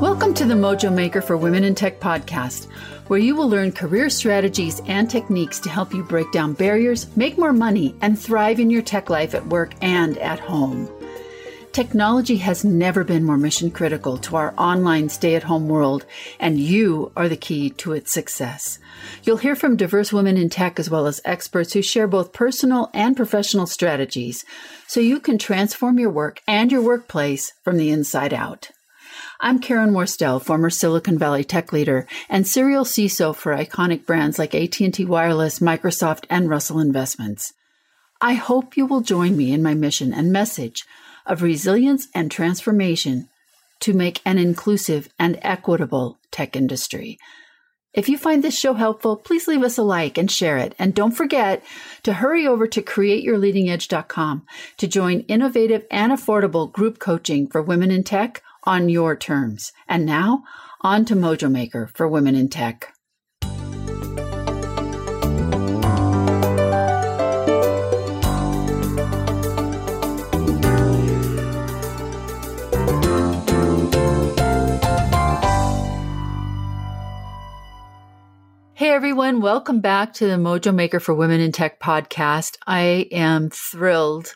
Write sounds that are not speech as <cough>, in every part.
Welcome to the Mojo Maker for Women in Tech podcast, where you will learn career strategies and techniques to help you break down barriers, make more money, and thrive in your tech life at work and at home. Technology has never been more mission critical to our online stay at home world, and you are the key to its success. You'll hear from diverse women in tech as well as experts who share both personal and professional strategies so you can transform your work and your workplace from the inside out. I'm Karen Worstell, former Silicon Valley tech leader and serial CISO for iconic brands like AT&T Wireless, Microsoft, and Russell Investments. I hope you will join me in my mission and message of resilience and transformation to make an inclusive and equitable tech industry. If you find this show helpful, please leave us a like and share it. And don't forget to hurry over to createyourleadingedge.com to join innovative and affordable group coaching for women in tech on your terms. And now, on to Mojo Maker for Women in Tech. Hey everyone, welcome back to the Mojo Maker for Women in Tech podcast. I am thrilled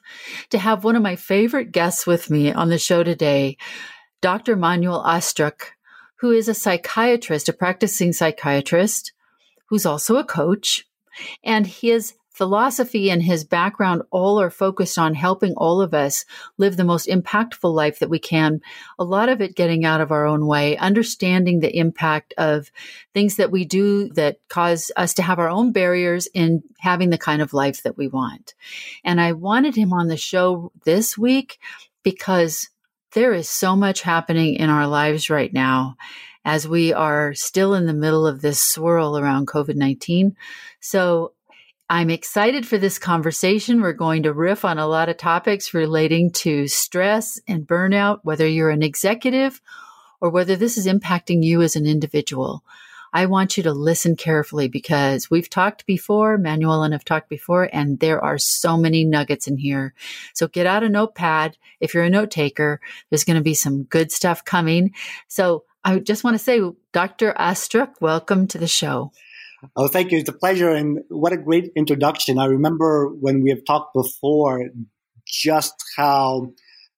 to have one of my favorite guests with me on the show today. Dr. Manuel Astruc, who is a psychiatrist, a practicing psychiatrist, who's also a coach. And his philosophy and his background all are focused on helping all of us live the most impactful life that we can. A lot of it getting out of our own way, understanding the impact of things that we do that cause us to have our own barriers in having the kind of life that we want. And I wanted him on the show this week because there is so much happening in our lives right now as we are still in the middle of this swirl around COVID 19. So I'm excited for this conversation. We're going to riff on a lot of topics relating to stress and burnout, whether you're an executive or whether this is impacting you as an individual. I want you to listen carefully because we've talked before, Manuel and I've talked before, and there are so many nuggets in here. So get out a notepad. If you're a note taker, there's going to be some good stuff coming. So I just want to say, Dr. Astruc, welcome to the show. Oh, thank you. It's a pleasure. And what a great introduction. I remember when we have talked before just how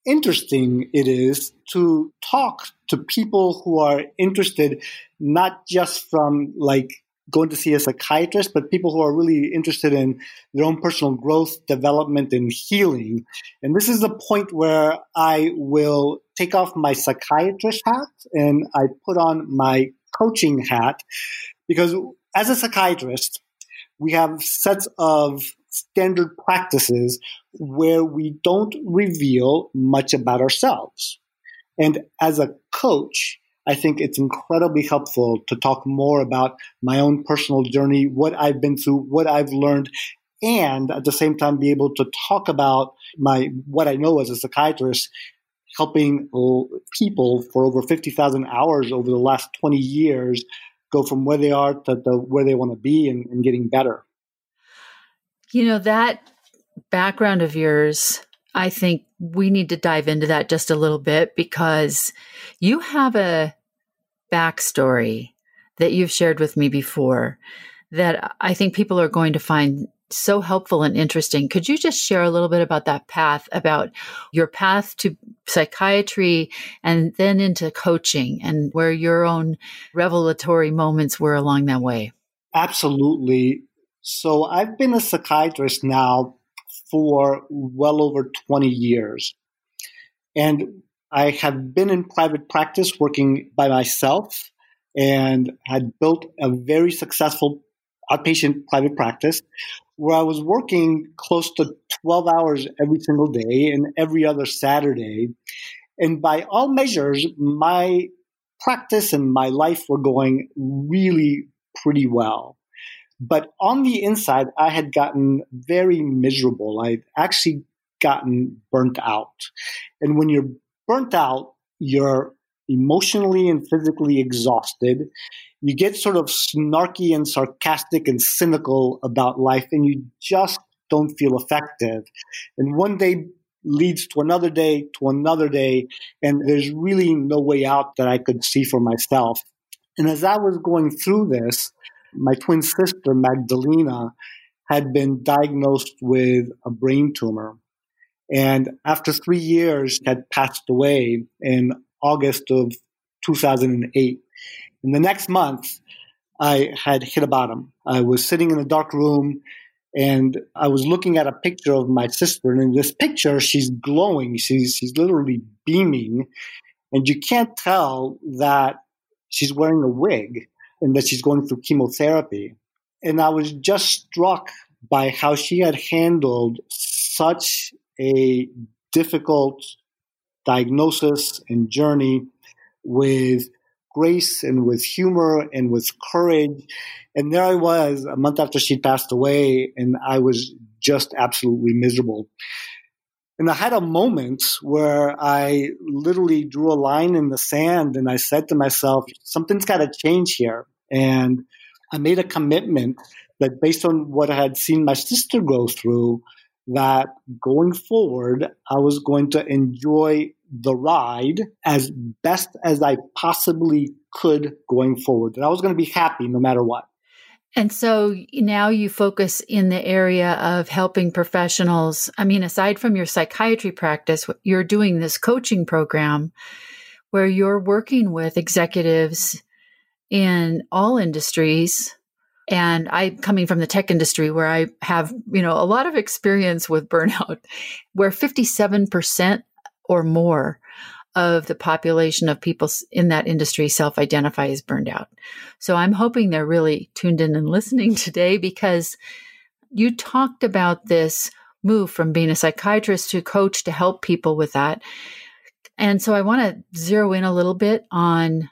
interesting it is to talk to people who are interested, not just from like going to see a psychiatrist, but people who are really interested in their own personal growth, development, and healing. And this is the point where I will take off my psychiatrist hat and I put on my coaching hat because as a psychiatrist, we have sets of standard practices where we don't reveal much about ourselves. And as a coach, I think it's incredibly helpful to talk more about my own personal journey, what I've been through, what I've learned, and at the same time be able to talk about my what I know as a psychiatrist, helping people for over 50,000 hours over the last 20 years go from where they are to the, where they want to be and, and getting better. You know, that background of yours, I think we need to dive into that just a little bit because you have a backstory that you've shared with me before that I think people are going to find so helpful and interesting. Could you just share a little bit about that path, about your path to psychiatry and then into coaching and where your own revelatory moments were along that way? Absolutely. So I've been a psychiatrist now for well over 20 years. And I have been in private practice working by myself and had built a very successful outpatient private practice where I was working close to 12 hours every single day and every other Saturday. And by all measures, my practice and my life were going really pretty well. But on the inside, I had gotten very miserable. I'd actually gotten burnt out. And when you're burnt out, you're emotionally and physically exhausted. You get sort of snarky and sarcastic and cynical about life, and you just don't feel effective. And one day, leads to another day, to another day, and there's really no way out that I could see for myself. And as I was going through this, my twin sister, Magdalena, had been diagnosed with a brain tumor. And after three years, had passed away in August of 2008. In the next month, I had hit a bottom. I was sitting in a dark room and I was looking at a picture of my sister. And in this picture, she's glowing. She's, she's literally beaming. And you can't tell that she's wearing a wig and that she's going through chemotherapy. And I was just struck by how she had handled such a difficult diagnosis and journey with grace and with humor and with courage. And there I was a month after she'd passed away, and I was just absolutely miserable. And I had a moment where I literally drew a line in the sand and I said to myself, something's got to change here. And I made a commitment that based on what I had seen my sister go through, that going forward, I was going to enjoy the ride as best as I possibly could going forward. That I was going to be happy no matter what. And so now you focus in the area of helping professionals. I mean, aside from your psychiatry practice, you're doing this coaching program where you're working with executives in all industries and I coming from the tech industry where I have, you know, a lot of experience with burnout, <laughs> where 57% or more of the population of people in that industry self identify as burned out. So I'm hoping they're really tuned in and <laughs> listening today because you talked about this move from being a psychiatrist to coach to help people with that. And so I want to zero in a little bit on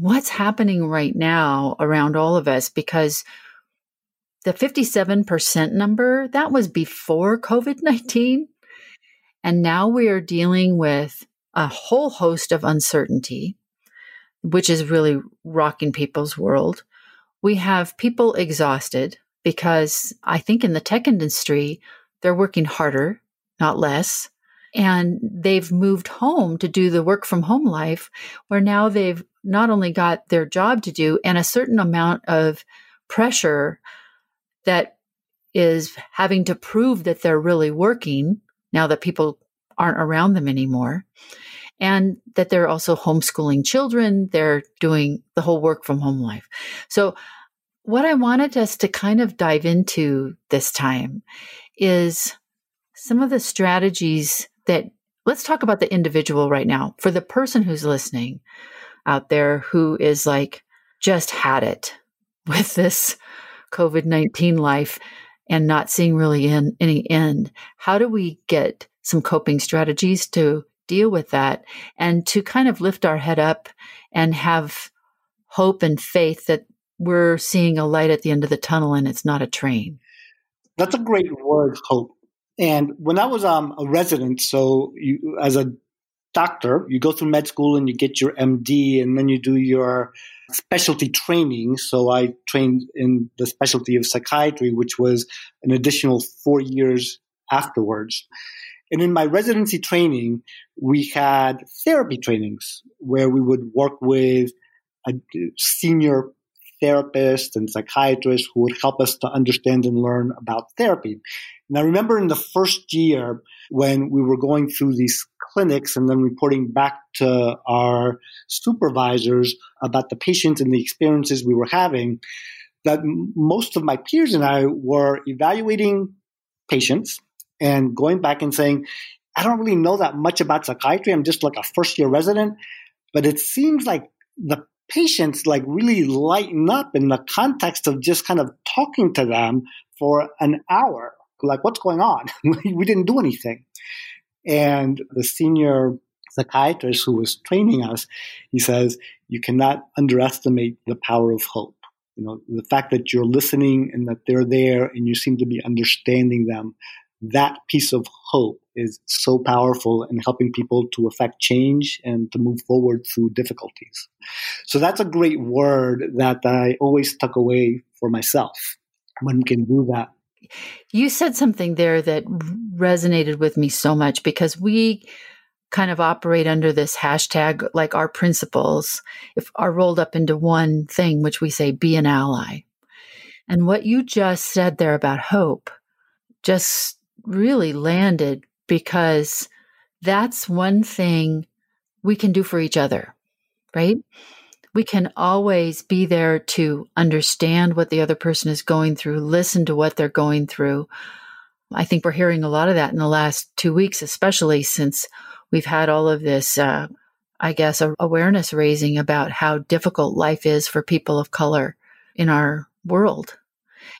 what's happening right now around all of us because the 57% number, that was before COVID 19. And now we are dealing with a whole host of uncertainty, which is really rocking people's world. We have people exhausted because I think in the tech industry, they're working harder, not less. And they've moved home to do the work from home life where now they've not only got their job to do and a certain amount of pressure that is having to prove that they're really working now that people aren't around them anymore and that they're also homeschooling children they're doing the whole work from home life. So what i wanted us to kind of dive into this time is some of the strategies that let's talk about the individual right now. For the person who's listening out there who is like just had it <laughs> with this COVID 19 life and not seeing really in, any end. How do we get some coping strategies to deal with that and to kind of lift our head up and have hope and faith that we're seeing a light at the end of the tunnel and it's not a train? That's a great word, hope. And when I was um, a resident, so you, as a doctor, you go through med school and you get your MD, and then you do your specialty training. So I trained in the specialty of psychiatry, which was an additional four years afterwards. And in my residency training, we had therapy trainings where we would work with a senior therapist and psychiatrist who would help us to understand and learn about therapy. And I remember in the first year when we were going through these clinics and then reporting back to our supervisors about the patients and the experiences we were having, that most of my peers and I were evaluating patients and going back and saying, I don't really know that much about psychiatry. I'm just like a first year resident, but it seems like the patients like really lighten up in the context of just kind of talking to them for an hour. Like, what's going on? <laughs> we didn't do anything. And the senior psychiatrist who was training us, he says, you cannot underestimate the power of hope. You know, the fact that you're listening and that they're there and you seem to be understanding them, that piece of hope is so powerful in helping people to affect change and to move forward through difficulties. So that's a great word that I always tuck away for myself One can do that. You said something there that resonated with me so much because we kind of operate under this hashtag, like our principles if are rolled up into one thing, which we say be an ally. And what you just said there about hope just really landed because that's one thing we can do for each other, right? We can always be there to understand what the other person is going through, listen to what they're going through. I think we're hearing a lot of that in the last two weeks, especially since we've had all of this, uh, I guess, awareness raising about how difficult life is for people of color in our world.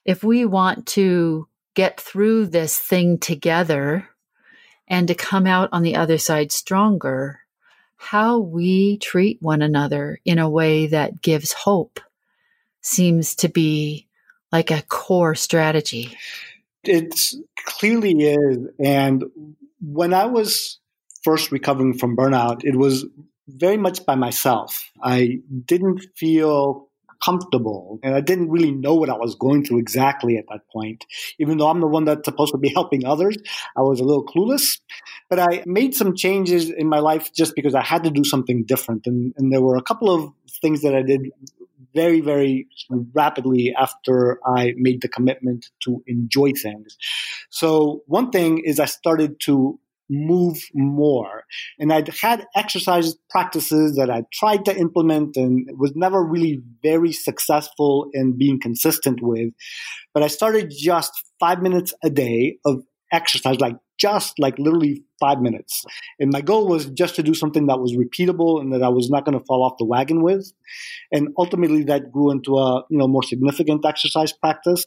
If we want to get through this thing together and to come out on the other side stronger, how we treat one another in a way that gives hope seems to be like a core strategy. It clearly is. And when I was first recovering from burnout, it was very much by myself. I didn't feel comfortable and I didn't really know what I was going through exactly at that point. Even though I'm the one that's supposed to be helping others, I was a little clueless. But I made some changes in my life just because I had to do something different. And, and there were a couple of things that I did very, very rapidly after I made the commitment to enjoy things. So one thing is I started to move more. And I'd had exercise practices that I tried to implement and was never really very successful in being consistent with. But I started just five minutes a day of exercise, like just like literally five minutes. And my goal was just to do something that was repeatable and that I was not going to fall off the wagon with. And ultimately that grew into a, you know, more significant exercise practice.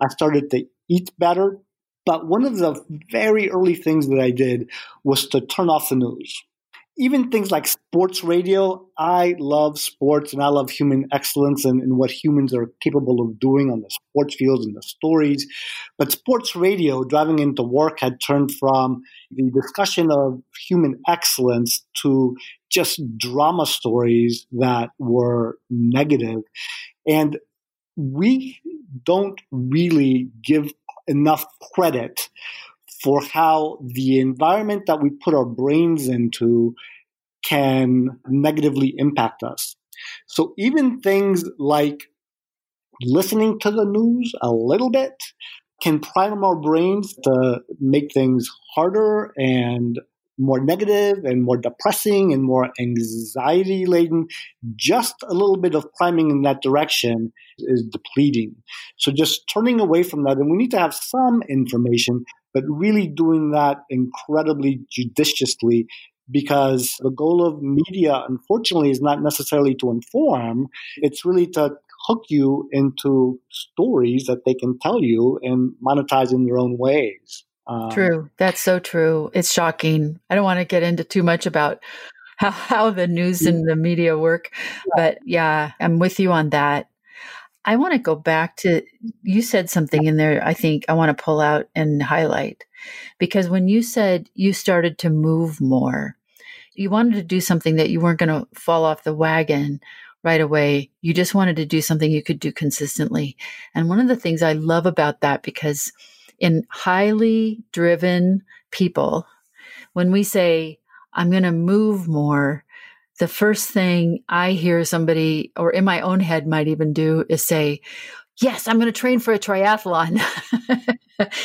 I started to eat better. But one of the very early things that I did was to turn off the news. Even things like sports radio, I love sports and I love human excellence and, and what humans are capable of doing on the sports fields and the stories. But sports radio, driving into work, had turned from the discussion of human excellence to just drama stories that were negative. And we don't really give enough credit for how the environment that we put our brains into can negatively impact us. So even things like listening to the news a little bit can prime our brains to make things harder and more negative and more depressing and more anxiety laden. Just a little bit of priming in that direction is depleting. So just turning away from that, and we need to have some information, but really doing that incredibly judiciously because the goal of media, unfortunately, is not necessarily to inform, it's really to hook you into stories that they can tell you and monetize in their own ways. Um, true. That's so true. It's shocking. I don't want to get into too much about how, how the news and the media work, yeah. but yeah, I'm with you on that. I want to go back to you said something in there I think I want to pull out and highlight because when you said you started to move more, you wanted to do something that you weren't going to fall off the wagon right away. You just wanted to do something you could do consistently. And one of the things I love about that because in highly driven people, when we say, I'm going to move more, the first thing I hear somebody or in my own head might even do is say, Yes, I'm going to train for a triathlon.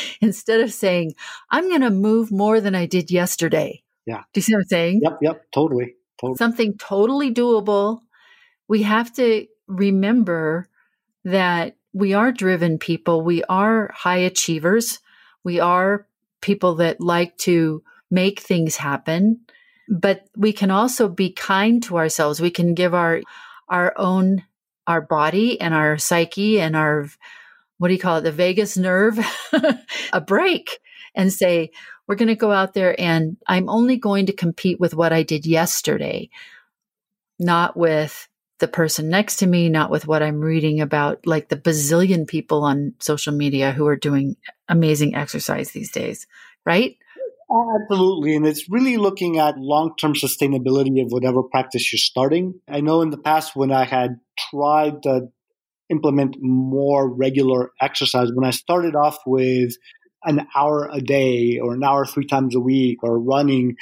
<laughs> Instead of saying, I'm going to move more than I did yesterday. Yeah. Do you see what I'm saying? Yep, yep, totally. totally. Something totally doable. We have to remember that we are driven people. We are high achievers. We are people that like to make things happen, but we can also be kind to ourselves. We can give our, our own, our body and our psyche and our, what do you call it? The vagus nerve, <laughs> a break and say, we're going to go out there and I'm only going to compete with what I did yesterday, not with the person next to me, not with what I'm reading about, like the bazillion people on social media who are doing amazing exercise these days, right? Absolutely. And it's really looking at long term sustainability of whatever practice you're starting. I know in the past when I had tried to implement more regular exercise, when I started off with an hour a day or an hour three times a week or running.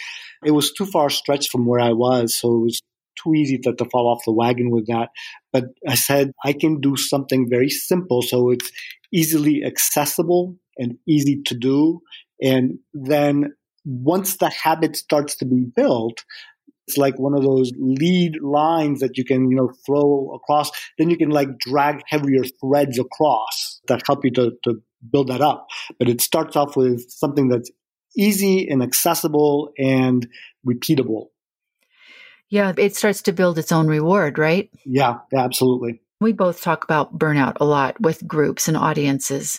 It was too far stretched from where I was. So it was too easy to, to fall off the wagon with that. But I said, I can do something very simple. So it's easily accessible and easy to do. And then once the habit starts to be built, it's like one of those lead lines that you can, you know, throw across. Then you can like drag heavier threads across that help you to, to build that up. But it starts off with something that's easy and accessible and repeatable. Yeah, it starts to build its own reward, right? Yeah, absolutely. We both talk about burnout a lot with groups and audiences.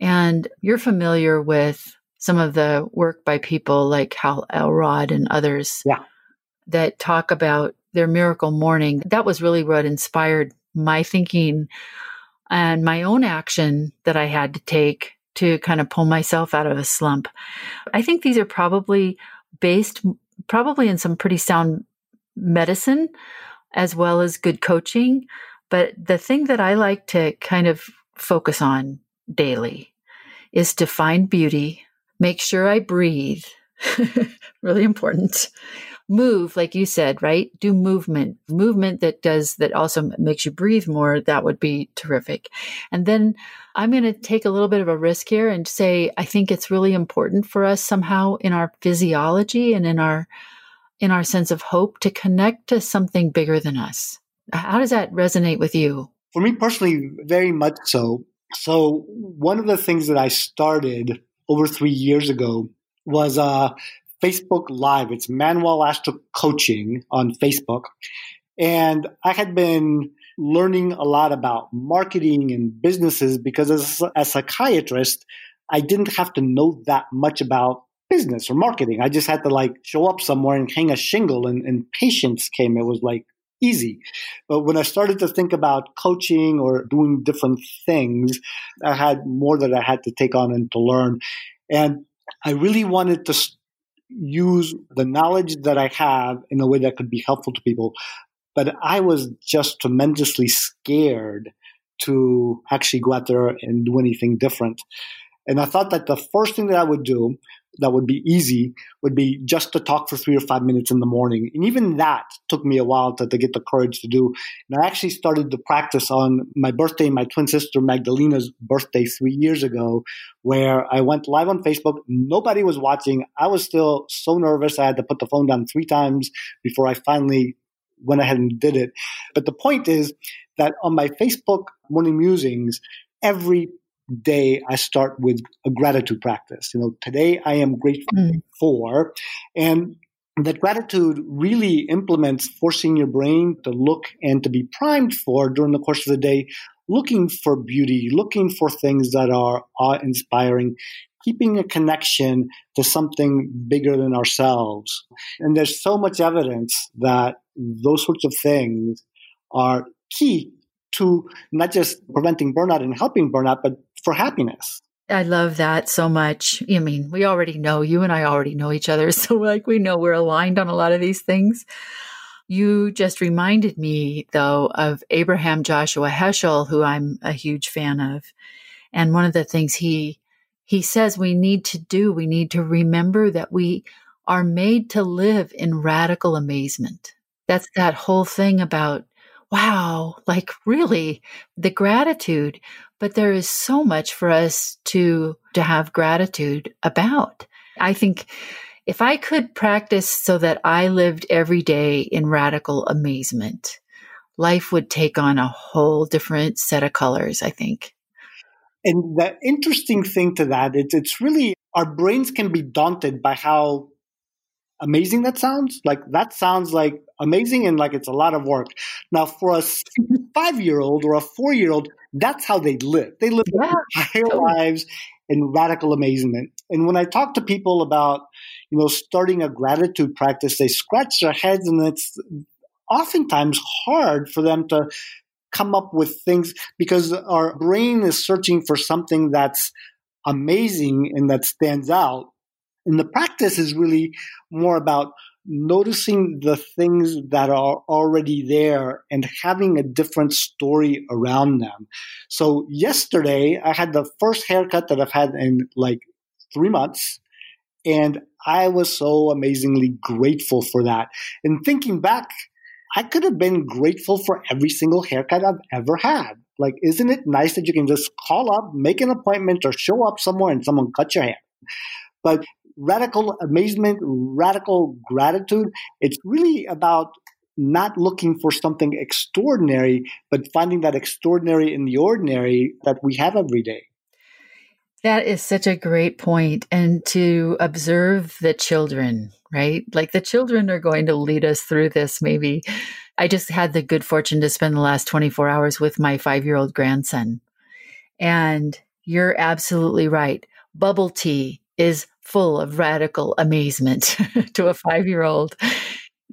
And you're familiar with some of the work by people like Hal Elrod and others yeah. that talk about their miracle morning. That was really what inspired my thinking and my own action that I had to take to kind of pull myself out of a slump. I think these are probably based probably in some pretty sound medicine as well as good coaching. But the thing that I like to kind of focus on daily is to find beauty, make sure I breathe, <laughs> really important. Move, like you said, right? Do movement, movement that does, that also makes you breathe more. That would be terrific. And then I'm going to take a little bit of a risk here and say, I think it's really important for us somehow in our physiology and in our in our sense of hope to connect to something bigger than us. How does that resonate with you? For me personally, very much so. So, one of the things that I started over three years ago was uh, Facebook Live. It's Manuel Astruc Coaching on Facebook. And I had been learning a lot about marketing and businesses because as a psychiatrist, I didn't have to know that much about business or marketing. I just had to like show up somewhere and hang a shingle and, and patients came. It was like easy. But when I started to think about coaching or doing different things, I had more that I had to take on and to learn. And I really wanted to use the knowledge that I have in a way that could be helpful to people. But I was just tremendously scared to actually go out there and do anything different. And I thought that the first thing that I would do that would be easy would be just to talk for three or five minutes in the morning. And even that took me a while to, to get the courage to do. And I actually started to practice on my birthday, my twin sister Magdalena's birthday three years ago, where I went live on Facebook. Nobody was watching. I was still so nervous. I had to put the phone down three times before I finally went ahead and did it. But the point is that on my Facebook morning musings, every day I start with a gratitude practice. You know, today I am grateful mm. for, and that gratitude really implements forcing your brain to look and to be primed for during the course of the day, looking for beauty, looking for things that are awe inspiring, keeping a connection to something bigger than ourselves. And there's so much evidence that those sorts of things are key to not just preventing burnout and helping burnout, but for happiness. I love that so much. I mean, we already know, you and I already know each other. <laughs> So, like, we know we're aligned on a lot of these things. You just reminded me, though, of Abraham Joshua Heschel, who I'm a huge fan of. And one of the things he he says we need to do, we need to remember that we are made to live in radical amazement. That's that whole thing about wow, like really the gratitude. But there is so much for us to, to have gratitude about. I think if I could practice so that I lived every day in radical amazement, life would take on a whole different set of colors, I think. And the interesting thing to that, it's, it's really our brains can be daunted by how amazing that sounds. Like that sounds like amazing and like it's a lot of work. Now, for a five year old or a four year old, that's how they live. They live yeah, their entire lives in radical amazement. And when I talk to people about, you know, starting a gratitude practice, they scratch their heads and it's oftentimes hard for them to come up with things because our brain is searching for something that's amazing and that stands out and the practice is really more about noticing the things that are already there and having a different story around them. So yesterday I had the first haircut that I've had in like three months. And I was so amazingly grateful for that. And thinking back, I could have been grateful for every single haircut I've ever had. Like, isn't it nice that you can just call up, make an appointment, or show up somewhere and someone cut your hair? But radical amazement, radical gratitude, it's really about not looking for something extraordinary, but finding that extraordinary in the ordinary that we have every day. That is such a great point. And to observe the children, right? Like the children are going to lead us through this, maybe. I just had the good fortune to spend the last 24 hours with my five year old grandson. And you're absolutely right. Bubble tea is full of radical amazement <laughs> to a five year old.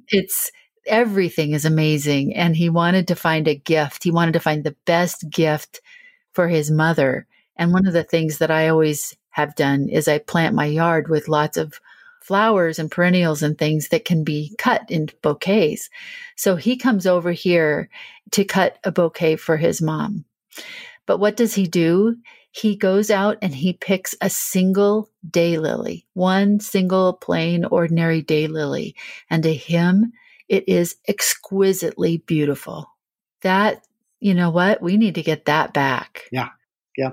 It's everything is amazing. And he wanted to find a gift. He wanted to find the best gift for his mother. And one of the things that I always have done is I plant my yard with lots of flowers and perennials and things that can be cut in bouquets. So he comes over here to cut a bouquet for his mom. But what does he do? He goes out and he picks a single daylily, one single plain ordinary daylily. And to him, it is exquisitely beautiful. That, you know what? We need to get that back. Yeah. Yeah.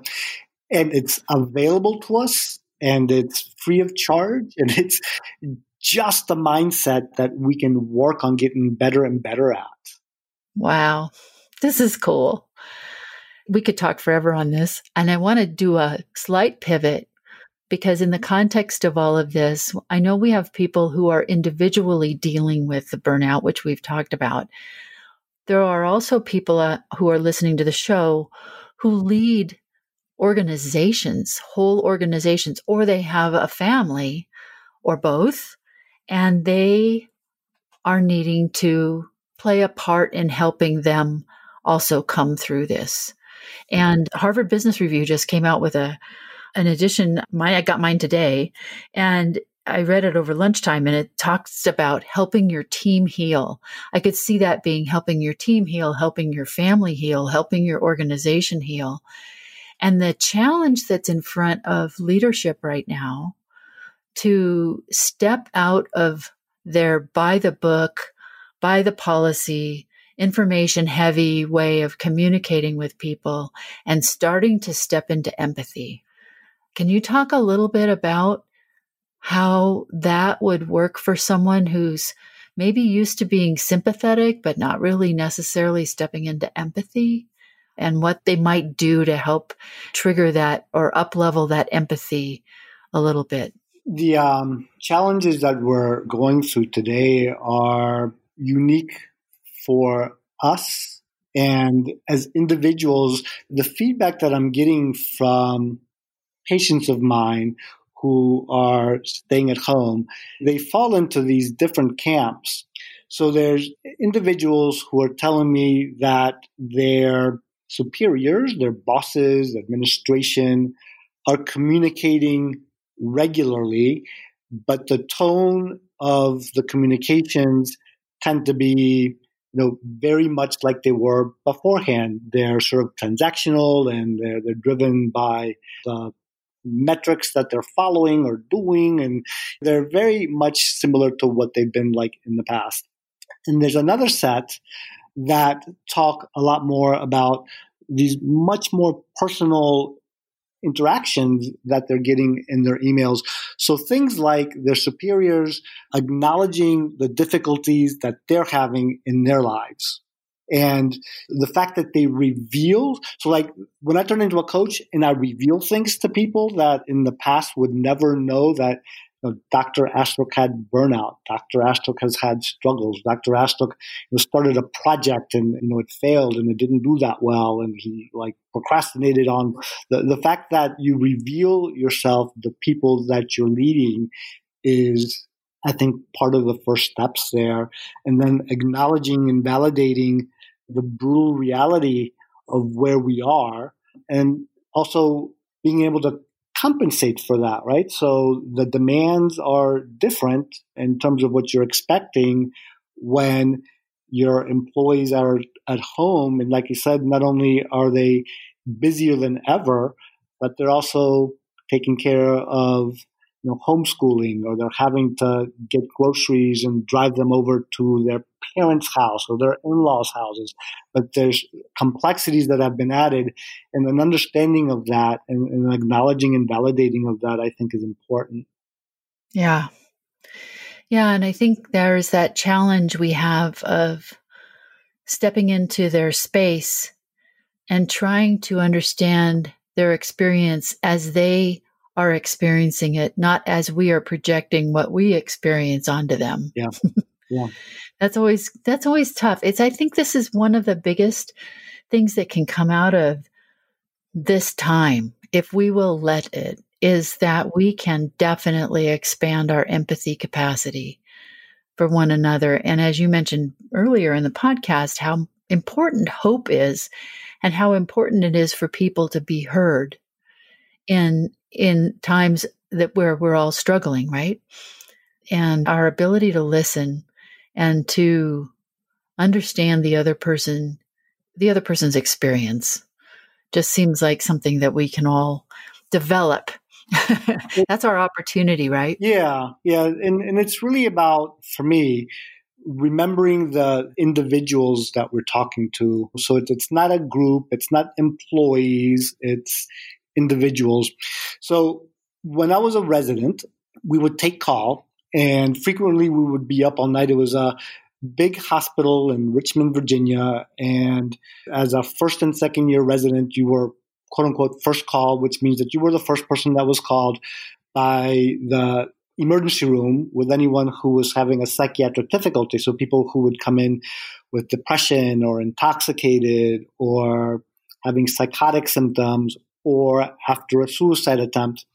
And it's available to us and it's free of charge and <laughs> it's just the mindset that we can work on getting better and better at. Wow. This is cool. We could talk forever on this. And I want to do a slight pivot because in the context of all of this, I know we have people who are individually dealing with the burnout, which we've talked about. There are also people uh, who are listening to the show who lead organizations, whole organizations, or they have a family or both, and they are needing to play a part in helping them also come through this. And Harvard Business Review just came out with a an edition. My I got mine today, and I read it over lunchtime, and it talks about helping your team heal. I could see that being helping your team heal, helping your family heal, helping your organization heal. And the challenge that's in front of leadership right now to step out of their by the book, by the policy, information heavy way of communicating with people and starting to step into empathy. Can you talk a little bit about how that would work for someone who's maybe used to being sympathetic, but not really necessarily stepping into empathy? And what they might do to help trigger that or up level that empathy a little bit. The um, challenges that we're going through today are unique for us. And as individuals, the feedback that I'm getting from patients of mine who are staying at home, they fall into these different camps. So there's individuals who are telling me that their superiors, their bosses, administration are communicating regularly, but the tone of the communications tend to be you know, very much like they were beforehand. They're sort of transactional and they're, they're driven by the metrics that they're following or doing, and they're very much similar to what they've been like in the past. And there's another set that talk a lot more about these much more personal interactions that they're getting in their emails. So things like their superiors acknowledging the difficulties that they're having in their lives and the fact that they reveal so like when i turn into a coach and i reveal things to people that in the past would never know that Uh, know, Dr. Astruc had burnout. Dr. Astruc has had struggles. Dr. Astruc you know, started a project and you know it failed and it didn't do that well, and he like procrastinated on the the fact that you reveal yourself, the people that you're leading, is I think part of the first steps there, and then acknowledging and validating the brutal reality of where we are and also being able to compensate for that, right? So the demands are different in terms of what you're expecting when your employees are at home. And like you said, not only are they busier than ever, but they're also taking care of you know homeschooling or they're having to get groceries and drive them over to their parents' house or their in-laws' houses. But there's complexities that have been added, and an understanding of that and, and acknowledging and validating of that, I think, is important. Yeah, yeah, and I think there's that challenge we have of stepping into their space and trying to understand their experience as they are experiencing it, not as we are projecting what we experience onto them. Yeah. <laughs> Yeah. that's always that's always tough. It's I think this is one of the biggest things that can come out of this time if we will let it is that we can definitely expand our empathy capacity for one another and as you mentioned earlier in the podcast how important hope is and how important it is for people to be heard in in times that where we're all struggling, right? And our ability to listen and to understand the other person, the other person's experience just seems like something that we can all develop. <laughs> That's our opportunity, right? Yeah, yeah. And, and it's really about, for me, remembering the individuals that we're talking to. So it's, it's not a group, it's not employees, it's individuals. So when I was a resident, we would take call and frequently we would be up all night. It was a big hospital in Richmond, Virginia. And as a first and second year resident, you were quote unquote first call, which means that you were the first person that was called by the emergency room with anyone who was having a psychiatric difficulty. So people who would come in with depression or intoxicated or having psychotic symptoms or after a suicide attempt.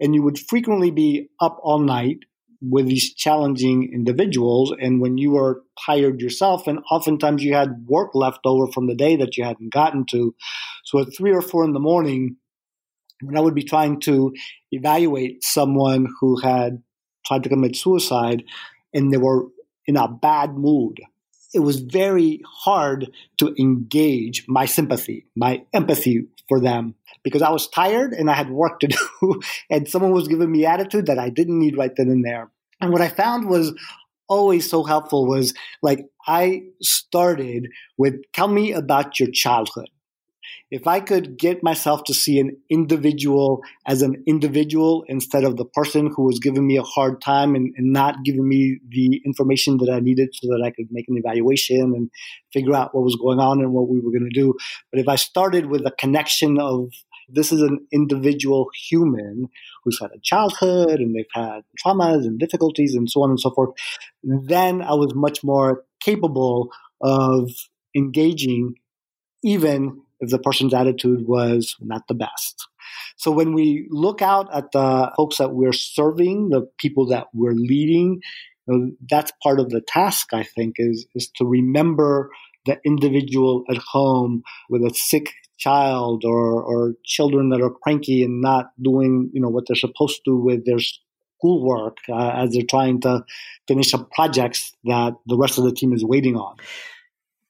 And you would frequently be up all night with these challenging individuals. And when you were tired yourself, and oftentimes you had work left over from the day that you hadn't gotten to. So at three or four in the morning, when I would be trying to evaluate someone who had tried to commit suicide and they were in a bad mood, it was very hard to engage my sympathy, my empathy for them because I was tired and I had work to <laughs> do and someone was giving me attitude that I didn't need right then and there. And what I found was always so helpful was like I started with tell me about your childhood if I could get myself to see an individual as an individual instead of the person who was giving me a hard time and, and, not giving me the information that I needed so that I could make an evaluation and figure out what was going on and what we were going to do. But if I started with a connection of this is an individual human who's had a childhood and they've had traumas and difficulties and so on and so forth, then I was much more capable of engaging even if the person's attitude was not the best. So when we look out at the folks that we're serving, the people that we're leading, you know, that's part of the task, I think, is, is to remember the individual at home with a sick child or, or children that are cranky and not doing, you know, what they're supposed to with their schoolwork uh, as they're trying to finish up projects that the rest of the team is waiting on.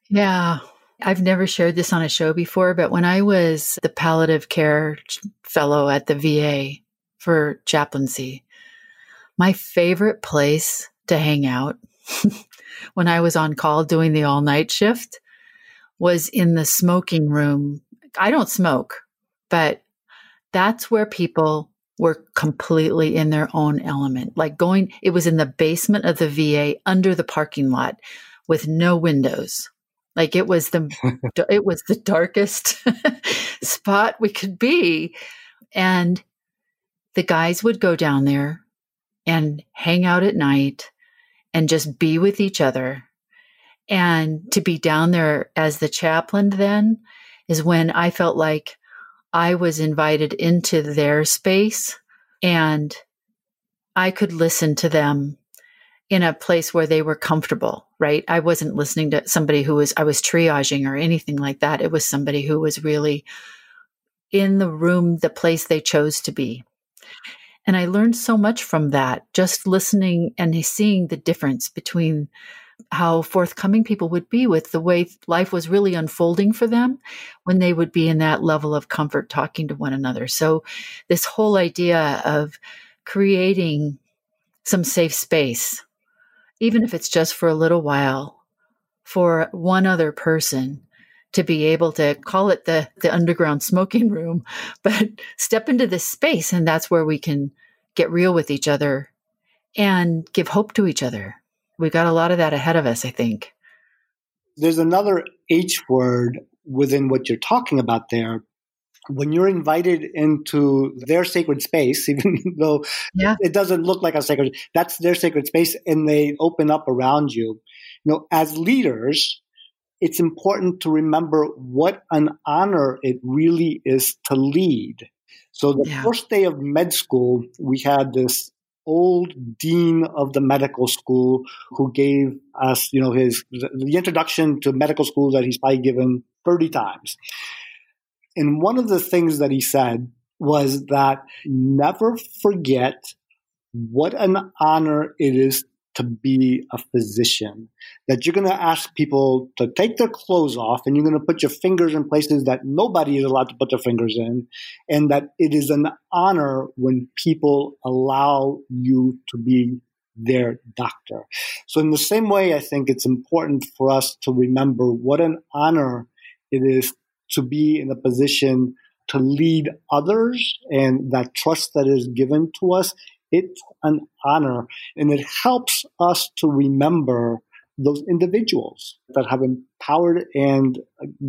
Yeah. I've never shared this on a show before, but when I was the palliative care fellow at the VA for chaplaincy, my favorite place to hang out <laughs> when I was on call doing the all night shift was in the smoking room. I don't smoke, but that's where people were completely in their own element. Like going, it was in the basement of the VA under the parking lot with no windows like it was the <laughs> it was the darkest <laughs> spot we could be. And the guys would go down there and hang out at night and just be with each other. And to be down there as the chaplain then is when I felt like I was invited into their space and I could listen to them in a place where they were comfortable, right? I wasn't listening to somebody who was, I was triaging or anything like that. It was somebody who was really in the room, the place they chose to be. And I learned so much from that, just listening and seeing the difference between how forthcoming people would be with the way life was really unfolding for them when they would be in that level of comfort talking to one another. So, this whole idea of creating some safe space, even if it's just for a little while, for one other person to be able to call it the, the underground smoking room, <laughs> but step into this space. And that's where we can get real with each other and give hope to each other we've got a lot of that ahead of us, I think. There's another H word within what you're talking about there. When you're invited into their sacred space, <laughs> even though yeah. it doesn't look like a sacred, that's their sacred space, and they open up around you. You know, as leaders, it's important to remember what an honor it really is to lead. So the yeah. first day of med school, we had this old dean of the medical school who gave us, you know, his the introduction to medical school that he's probably given 30 times. And one of the things that he said was that never forget what an honor it is to be a physician. That you're going to ask people to take their clothes off and you're going to put your fingers in places that nobody is allowed to put their fingers in. And that it is an honor when people allow you to be their doctor. So, in the same way, I think it's important for us to remember what an honor it is to be in a position to lead others and that trust that is given to us it's an honor and it helps us to remember those individuals that have empowered and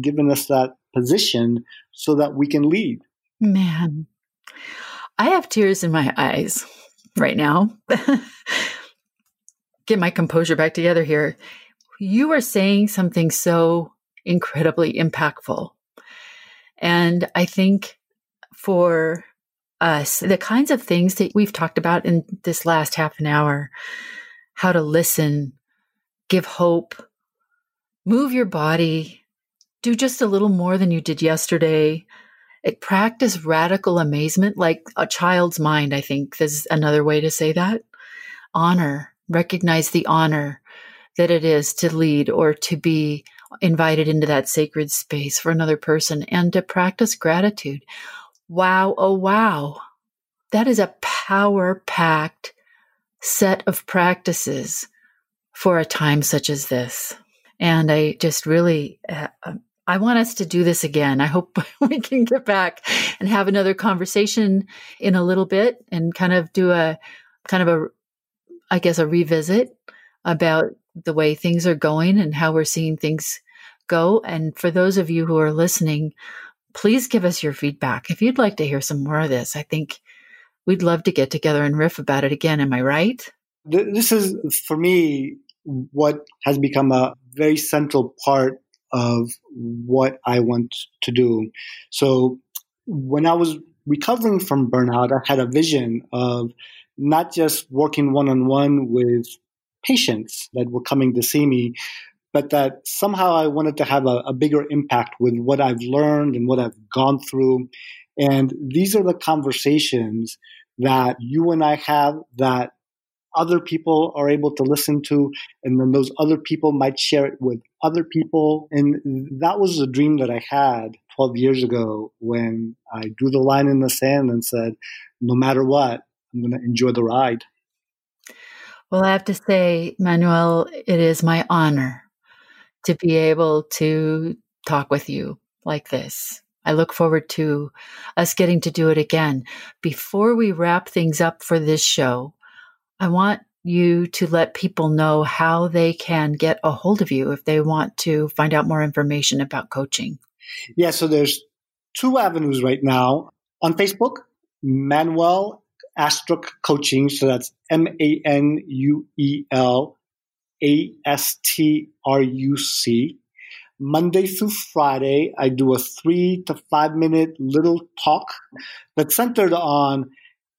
given us that position so that we can lead. Man, I have tears in my eyes right now. <laughs> Get my composure back together here. You are saying something so incredibly impactful. And I think for us, the kinds of things that we've talked about in this last half an hour, how to listen, give hope, move your body, do just a little more than you did yesterday. It, practice radical amazement like a child's mind, I think is another way to say that. Honor, recognize the honor that it is to lead or to be invited into that sacred space for another person and to practice gratitude. Wow, oh wow. That is a power packed set of practices for a time such as this. And I just really, uh, I want us to do this again. I hope <laughs> we can get back and have another conversation in a little bit and kind of do a kind of a, I guess, a revisit about the way things are going and how we're seeing things go. And for those of you who are listening, please give us your feedback. If you'd like to hear some more of this, I think we'd love to get together and riff about it again. Am I right? This is, for me, what has become a very central part of what I want to do. So when I was recovering from burnout, I had a vision of not just working one on one with patients that were coming to see me, but that somehow I wanted to have a, a, bigger impact with what I've learned and what I've gone through. And these are the conversations that you and I have that other people are able to listen to. And then those other people might share it with other people. And that was a dream that I had 12 years ago when I drew the line in the sand and said, no matter what, I'm going to enjoy the ride. Well, I have to say, Manuel, it is my honor to be able to talk with you like this. I look forward to us getting to do it again. Before we wrap things up for this show, I want you to let people know how they can get a hold of you if they want to find out more information about coaching. Yeah, so there's two avenues right now. On Facebook, Manuel Astruc Coaching. So that's M A N U E L a S T R U C. Monday through Friday, I do a three to five minute little talk that's centered on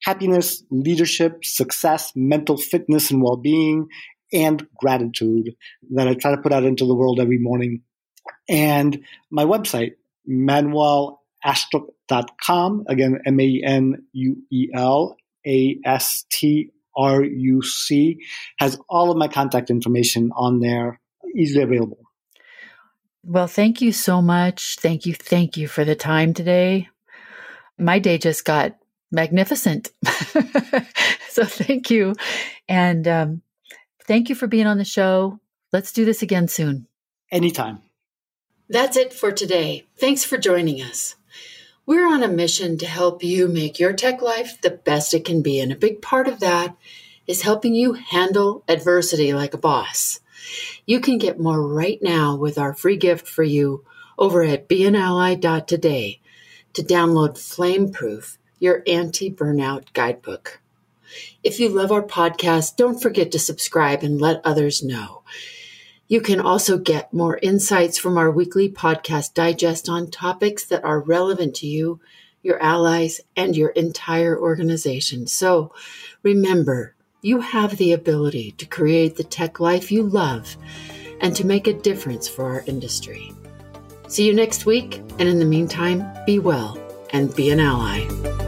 happiness, leadership, success, mental fitness and well being, and gratitude that I try to put out into the world every morning. And my website, manuelastruc.com, again, M A N U E L A S T RUC, has all of my contact information on there, easily available. Well, thank you so much. Thank you. Thank you for the time today. My day just got magnificent. <laughs> so thank you. And um, thank you for being on the show. Let's do this again soon. Anytime. That's it for today. Thanks for joining us. We're on a mission to help you make your tech life the best it can be. And a big part of that is helping you handle adversity like a boss. You can get more right now with our free gift for you over at beanally.today to download Flameproof, your anti burnout guidebook. If you love our podcast, don't forget to subscribe and let others know. You can also get more insights from our weekly podcast digest on topics that are relevant to you, your allies, and your entire organization. So remember, you have the ability to create the tech life you love and to make a difference for our industry. See you next week, and in the meantime, be well and be an ally.